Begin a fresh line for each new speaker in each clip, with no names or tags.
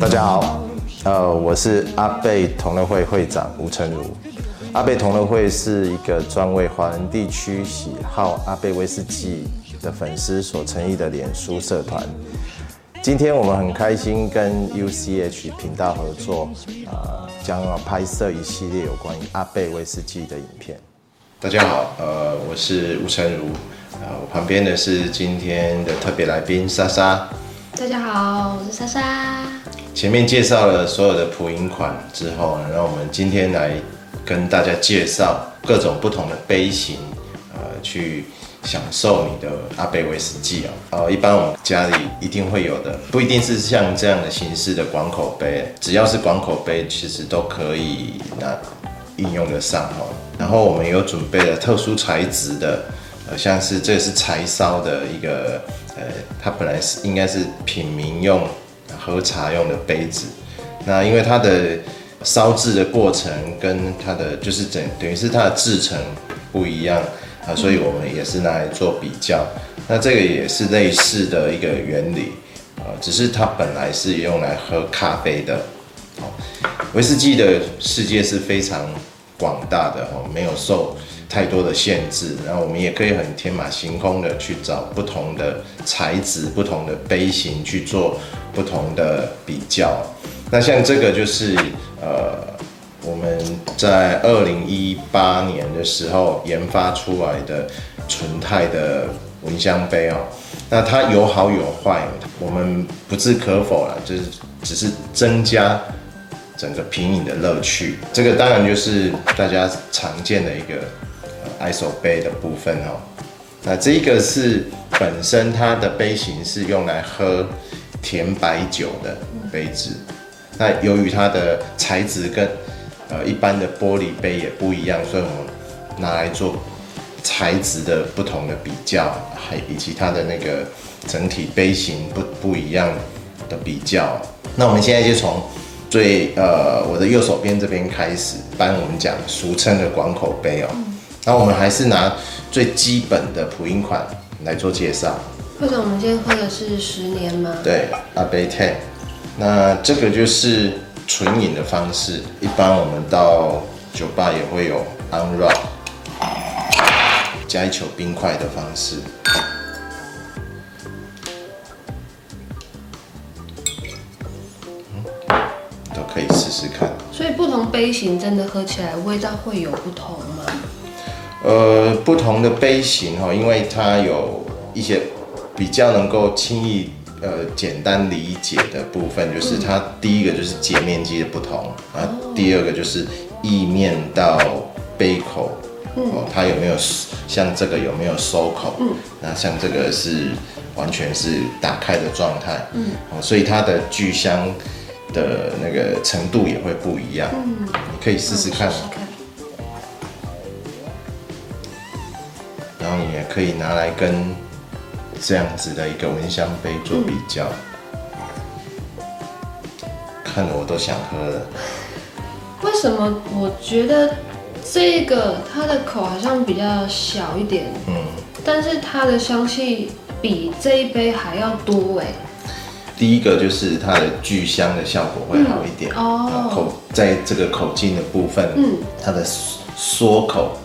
大家好，呃，我是阿贝同乐会会长吴成儒。阿贝同乐会是一个专为华人地区喜好阿贝威士忌的粉丝所成立的脸书社团。今天我们很开心跟 UCH 频道合作，呃，将要拍摄一系列有关于阿贝威士忌的影片。大家好，呃，我是吴成儒，呃，我旁边的是今天的特别来宾莎莎。
大家好，我是莎莎。
前面介绍了所有的普饮款之后，那我们今天来跟大家介绍各种不同的杯型，呃，去。享受你的阿贝威士忌哦，呃，一般我们家里一定会有的，不一定是像这样的形式的广口杯，只要是广口杯，其实都可以那应用得上哦。然后我们有准备了特殊材质的，呃，像是这是柴烧的一个，呃，它本来是应该是品茗用、喝茶用的杯子，那因为它的烧制的过程跟它的就是整等于是它的制程不一样。啊，所以我们也是拿来做比较。那这个也是类似的一个原理，呃，只是它本来是用来喝咖啡的。威士忌的世界是非常广大的哦，没有受太多的限制。然后我们也可以很天马行空的去找不同的材质、不同的杯型去做不同的比较。那像这个就是呃。我们在二零一八年的时候研发出来的纯钛的蚊香杯哦，那它有好有坏，我们不置可否了，就是只是增加整个品饮的乐趣。这个当然就是大家常见的一个 ISO 杯的部分哦。那这一个是本身它的杯型是用来喝甜白酒的杯子，那由于它的材质跟呃，一般的玻璃杯也不一样，所以我们拿来做材质的不同的比较，还以及它的那个整体杯型不不一样的比较。那我们现在就从最呃我的右手边这边开始，搬我们讲俗称的广口杯哦。那我们还是拿最基本的普音款来做介绍。
或者我们今天喝的是十年吗？
对，阿贝 Ten。那这个就是。纯饮的方式，一般我们到酒吧也会有 on rock 加一球冰块的方式，
杯型真的喝起来味道会有不同吗？
呃，不同的杯型哈，因为它有一些比较能够轻易。呃，简单理解的部分就是它第一个就是截面积的不同，啊、嗯，第二个就是意面到杯口，嗯、哦，它有没有像这个有没有收口？嗯，那像这个是完全是打开的状态，嗯，哦，所以它的聚香的那个程度也会不一样，嗯，你可以试试看，然后你也可以拿来跟。这样子的一个蚊香杯做比较，嗯、看得我都想喝了。
为什么我觉得这个它的口好像比较小一点？嗯，但是它的香气比这一杯还要多哎。
第一个就是它的聚香的效果会好一点、嗯、哦，口在这个口径的部分，嗯，它的缩口。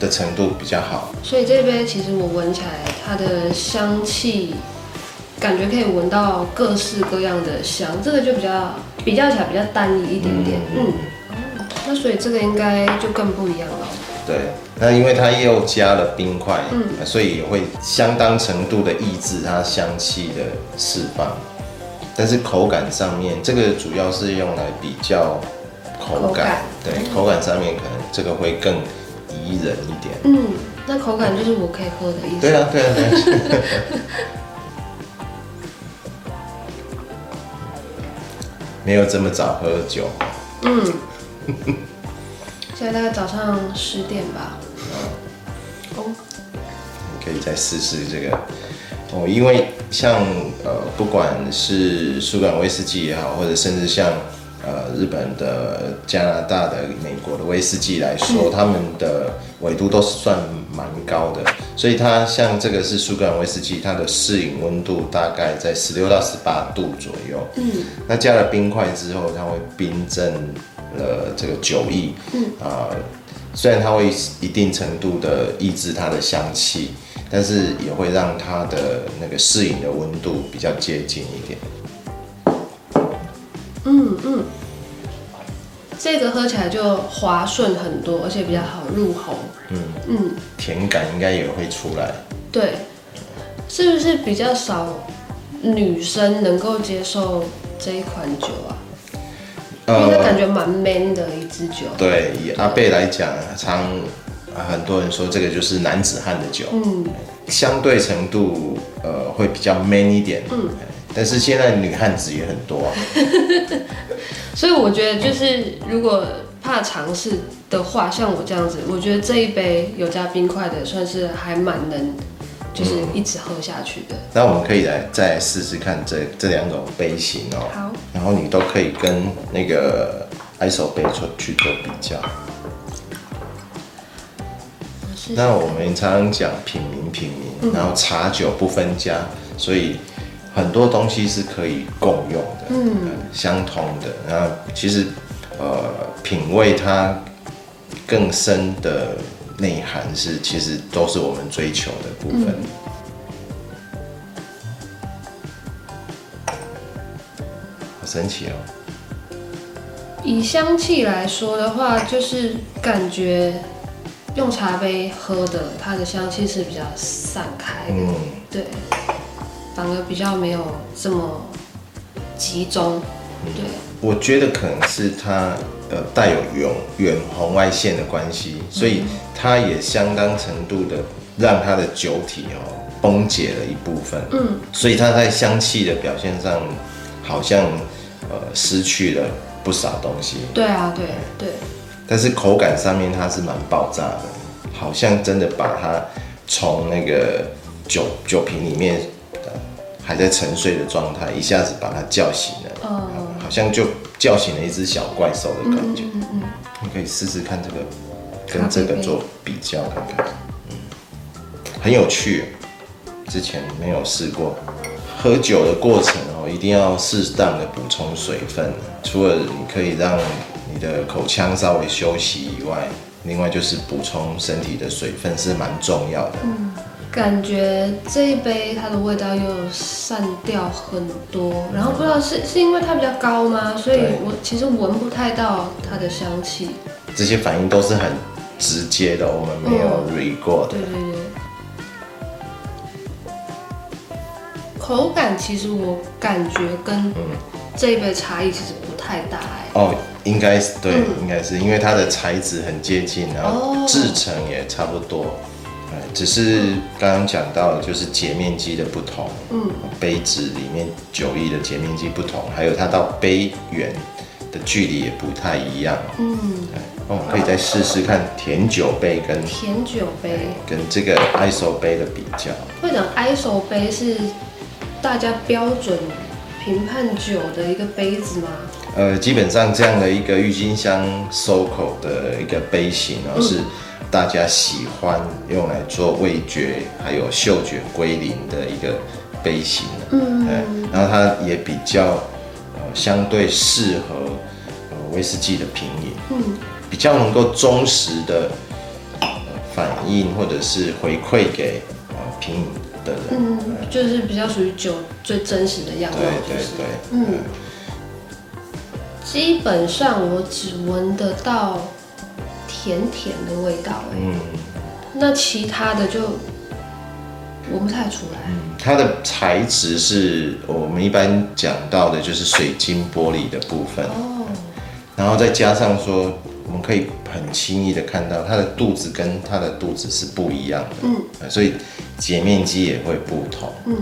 的程度比较好，
所以这杯其实我闻起来，它的香气感觉可以闻到各式各样的香，这个就比较比较起来比较单一一点点，嗯，嗯，嗯，那所以这个应该就更不一样了。
对，那因为它又加了冰块，嗯，所以也会相当程度的抑制它香气的释放，但是口感上面，这个主要是用来比较口感，口感对，口感上面可能这个会更。宜人一点，
嗯，那口感就是我可以喝的意思。
对啊，对啊，对啊。没有这么早喝酒。嗯。
现在大概早上十点吧。
可以再试试这个哦，因为像呃，不管是苏格兰威士忌也好，或者甚至像呃日本的、加拿大的、美国的威士忌来说，他们的纬度都是算蛮高的，所以它像这个是苏格兰威士忌，它的适饮温度大概在十六到十八度左右。嗯，那加了冰块之后，它会冰镇了这个酒液。嗯啊。呃虽然它会一定程度的抑制它的香气，但是也会让它的那个适饮的温度比较接近一点。
嗯嗯，这个喝起来就滑顺很多，而且比较好入喉。嗯嗯，
甜感应该也会出来。
对，是不是比较少女生能够接受这一款酒啊？因为感觉蛮 man 的一支酒。
对，以阿贝来讲，常很多人说这个就是男子汉的酒。嗯，相对程度呃会比较 man 一点。嗯，但是现在女汉子也很多啊。
所以我觉得就是如果怕尝试的话，像我这样子，我觉得这一杯有加冰块的，算是还蛮能。就是一直喝下去的。
那我们可以来再试试看这这两种杯型哦。好。然后你都可以跟那个 ISO 杯做去做比较。那我们常常讲品名品茗，然后茶酒不分家，所以很多东西是可以共用的，嗯，相通的。那其实呃，品味它更深的。内涵是，其实都是我们追求的部分。好神奇哦！
以香气来说的话，就是感觉用茶杯喝的，它的香气是比较散开的。嗯，对，反而比较没有这么集中。对，
我觉得可能是它。呃，带有远远红外线的关系，所以它也相当程度的让它的酒体哦崩解了一部分，嗯，所以它在香气的表现上好像呃失去了不少东西。
对啊，对对。
但是口感上面它是蛮爆炸的，好像真的把它从那个酒酒瓶里面还在沉睡的状态，一下子把它叫醒了，嗯，好像就。叫醒了一只小怪兽的感觉，嗯嗯嗯，你可以试试看这个，跟这个做比较看看，嗯，很有趣，之前没有试过。喝酒的过程哦，一定要适当的补充水分，除了你可以让你的口腔稍微休息以外，另外就是补充身体的水分是蛮重要的。嗯
感觉这一杯它的味道又散掉很多，然后不知道是是因为它比较高吗？所以我其实闻不太到它的香气。
这些反应都是很直接的，我们没有 re 过的。
对对对。口感其实我感觉跟这一杯差异其实不太大哎。
哦，应该是对，嗯、应该是因为它的材质很接近，然后制成也差不多。只是刚刚讲到就是截面积的不同，嗯，杯子里面酒液的截面积不同，还有它到杯缘的距离也不太一样，嗯，哦，可以再试试看甜酒杯跟
甜酒杯
跟这个 ISO 杯的比较。
会长 ISO 杯是大家标准评判酒的一个杯子吗？
呃，基本上这样的一个郁金香收口的一个杯型，然后是。大家喜欢用来做味觉还有嗅觉归零的一个杯型，嗯，然后它也比较呃相对适合呃威士忌的品饮，嗯，比较能够忠实的反映或者是回馈给呃品饮的人，嗯，
就是比较属于酒最真实的样子，
对对对，嗯，
基本上我只闻得到。甜甜的味道，嗯，那其他的就闻不太出来。嗯，
它的材质是我们一般讲到的，就是水晶玻璃的部分。哦，然后再加上说，我们可以很轻易的看到它的肚子跟它的肚子是不一样的。嗯，所以截面积也会不同。嗯，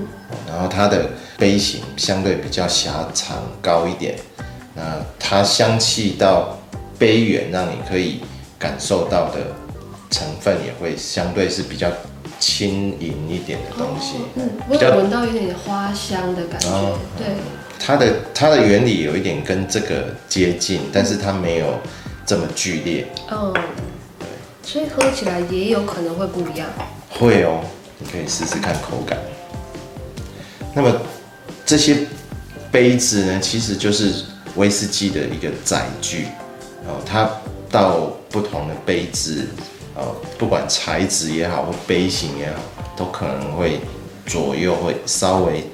然后它的杯型相对比较狭长高一点，那它香气到杯缘，让你可以。感受到的成分也会相对是比较轻盈一点的东西，
嗯，我有闻到一点点花香的感觉，哦、对，
它的它的原理有一点跟这个接近，但是它没有这么剧烈。
嗯，对，所以喝起来也有可能会不一样。
会哦，你可以试试看口感。那么这些杯子呢，其实就是威士忌的一个载具哦，它到不同的杯子呃，不管材质也好或杯型也好，都可能会左右，会稍微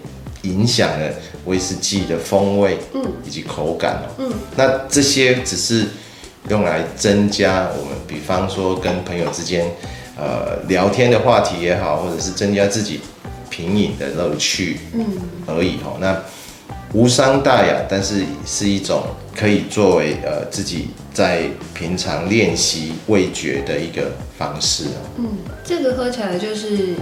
影响了威士忌的风味，嗯，以及口感哦，嗯，那这些只是用来增加我们，比方说跟朋友之间呃聊天的话题也好，或者是增加自己。品饮的乐趣，嗯，而已哦。那无伤大雅，但是是一种可以作为呃自己在平常练习味觉的一个方式哦。
嗯，这个喝起来就是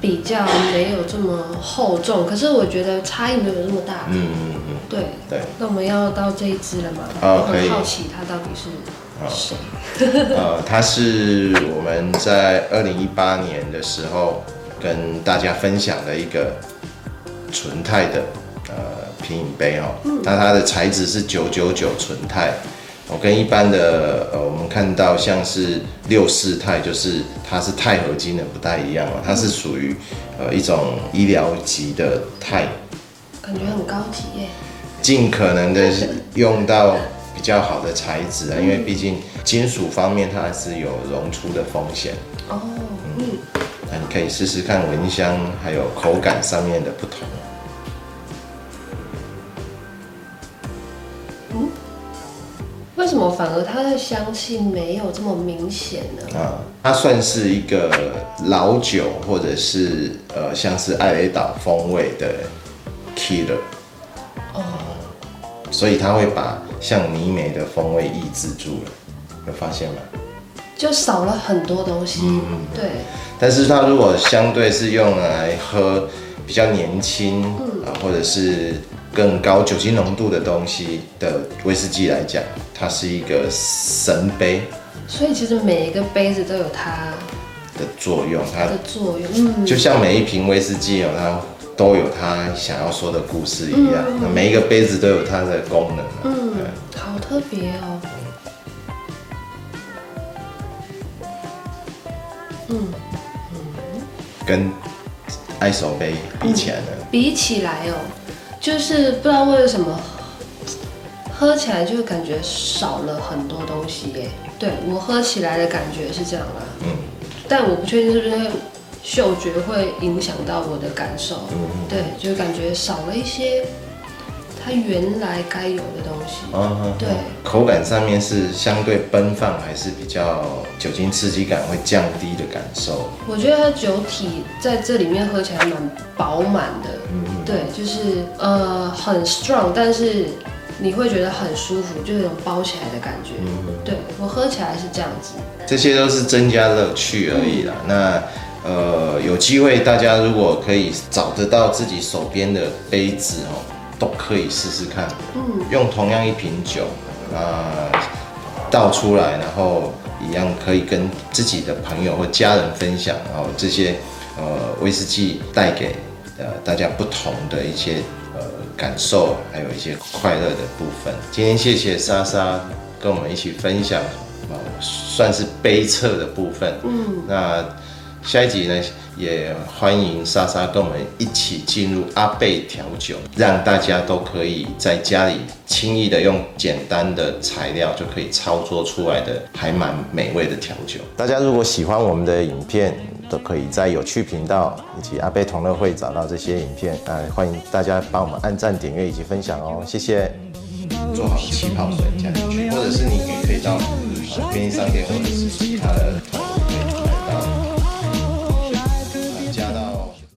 比较没有这么厚重，可是我觉得差异没有这么大。嗯嗯嗯，对对。那我们要到这一支了吗？
哦，可以。
好奇它到底是谁？
呃，它是我们在二零一八年的时候。跟大家分享的一个纯钛的呃品饮杯哦，那它的材质是九九九纯钛，我跟一般的呃我们看到像是六四钛，就是它是钛合金的不太一样哦，它是属于呃一种医疗级的钛，
感觉很高级耶。
尽可能的用到比较好的材质啊，因为毕竟金属方面它还是有溶出的风险哦。嗯。那你可以试试看蚊香，还有口感上面的不同。
嗯，为什么反而它的香气没有这么明显呢？
啊，它算是一个老酒，或者是呃，像是艾雷岛风味的 killer。哦。所以它会把像泥煤的风味抑制住了，有发现吗？
就少了很多东西。嗯，对。
但是它如果相对是用来喝比较年轻啊，或者是更高酒精浓度的东西的威士忌来讲，它是一个神杯。
所以其实每一个杯子都有它
的作用，它
的作用，嗯，
就像每一瓶威士忌有，它都有它想要说的故事一样。那每一个杯子都有它的功能。
嗯，好特别哦。
嗯。跟爱手杯比起来呢？嗯，
比起来哦，就是不知道为什么喝起来就感觉少了很多东西耶。对，我喝起来的感觉是这样啦，嗯，但我不确定是不是嗅觉会影响到我的感受。嗯，对，就感觉少了一些。它原来该有的东西，嗯，对，
口感上面是相对奔放，还是比较酒精刺激感会降低的感受？
我觉得它酒体在这里面喝起来蛮饱满的，嗯，对，就是呃很 strong，但是你会觉得很舒服，就有种包起来的感觉，嗯，对，我喝起来是这样子。
这些都是增加乐趣而已啦。嗯，那呃有机会大家如果可以找得到自己手边的杯子哦。都可以试试看，嗯，用同样一瓶酒，啊，倒出来，然后一样可以跟自己的朋友或家人分享，然后这些呃威士忌带给呃大家不同的一些呃感受，还有一些快乐的部分。今天谢谢莎莎跟我们一起分享，呃，算是悲测的部分，嗯，那。下一集呢，也欢迎莎莎跟我们一起进入阿贝调酒，让大家都可以在家里轻易的用简单的材料就可以操作出来的还蛮美味的调酒。大家如果喜欢我们的影片，都可以在有趣频道以及阿贝同乐会找到这些影片。啊，欢迎大家帮我们按赞、点阅以及分享哦，谢谢。做好气泡水加进去，或者是你也可以到便利商店或者是其他。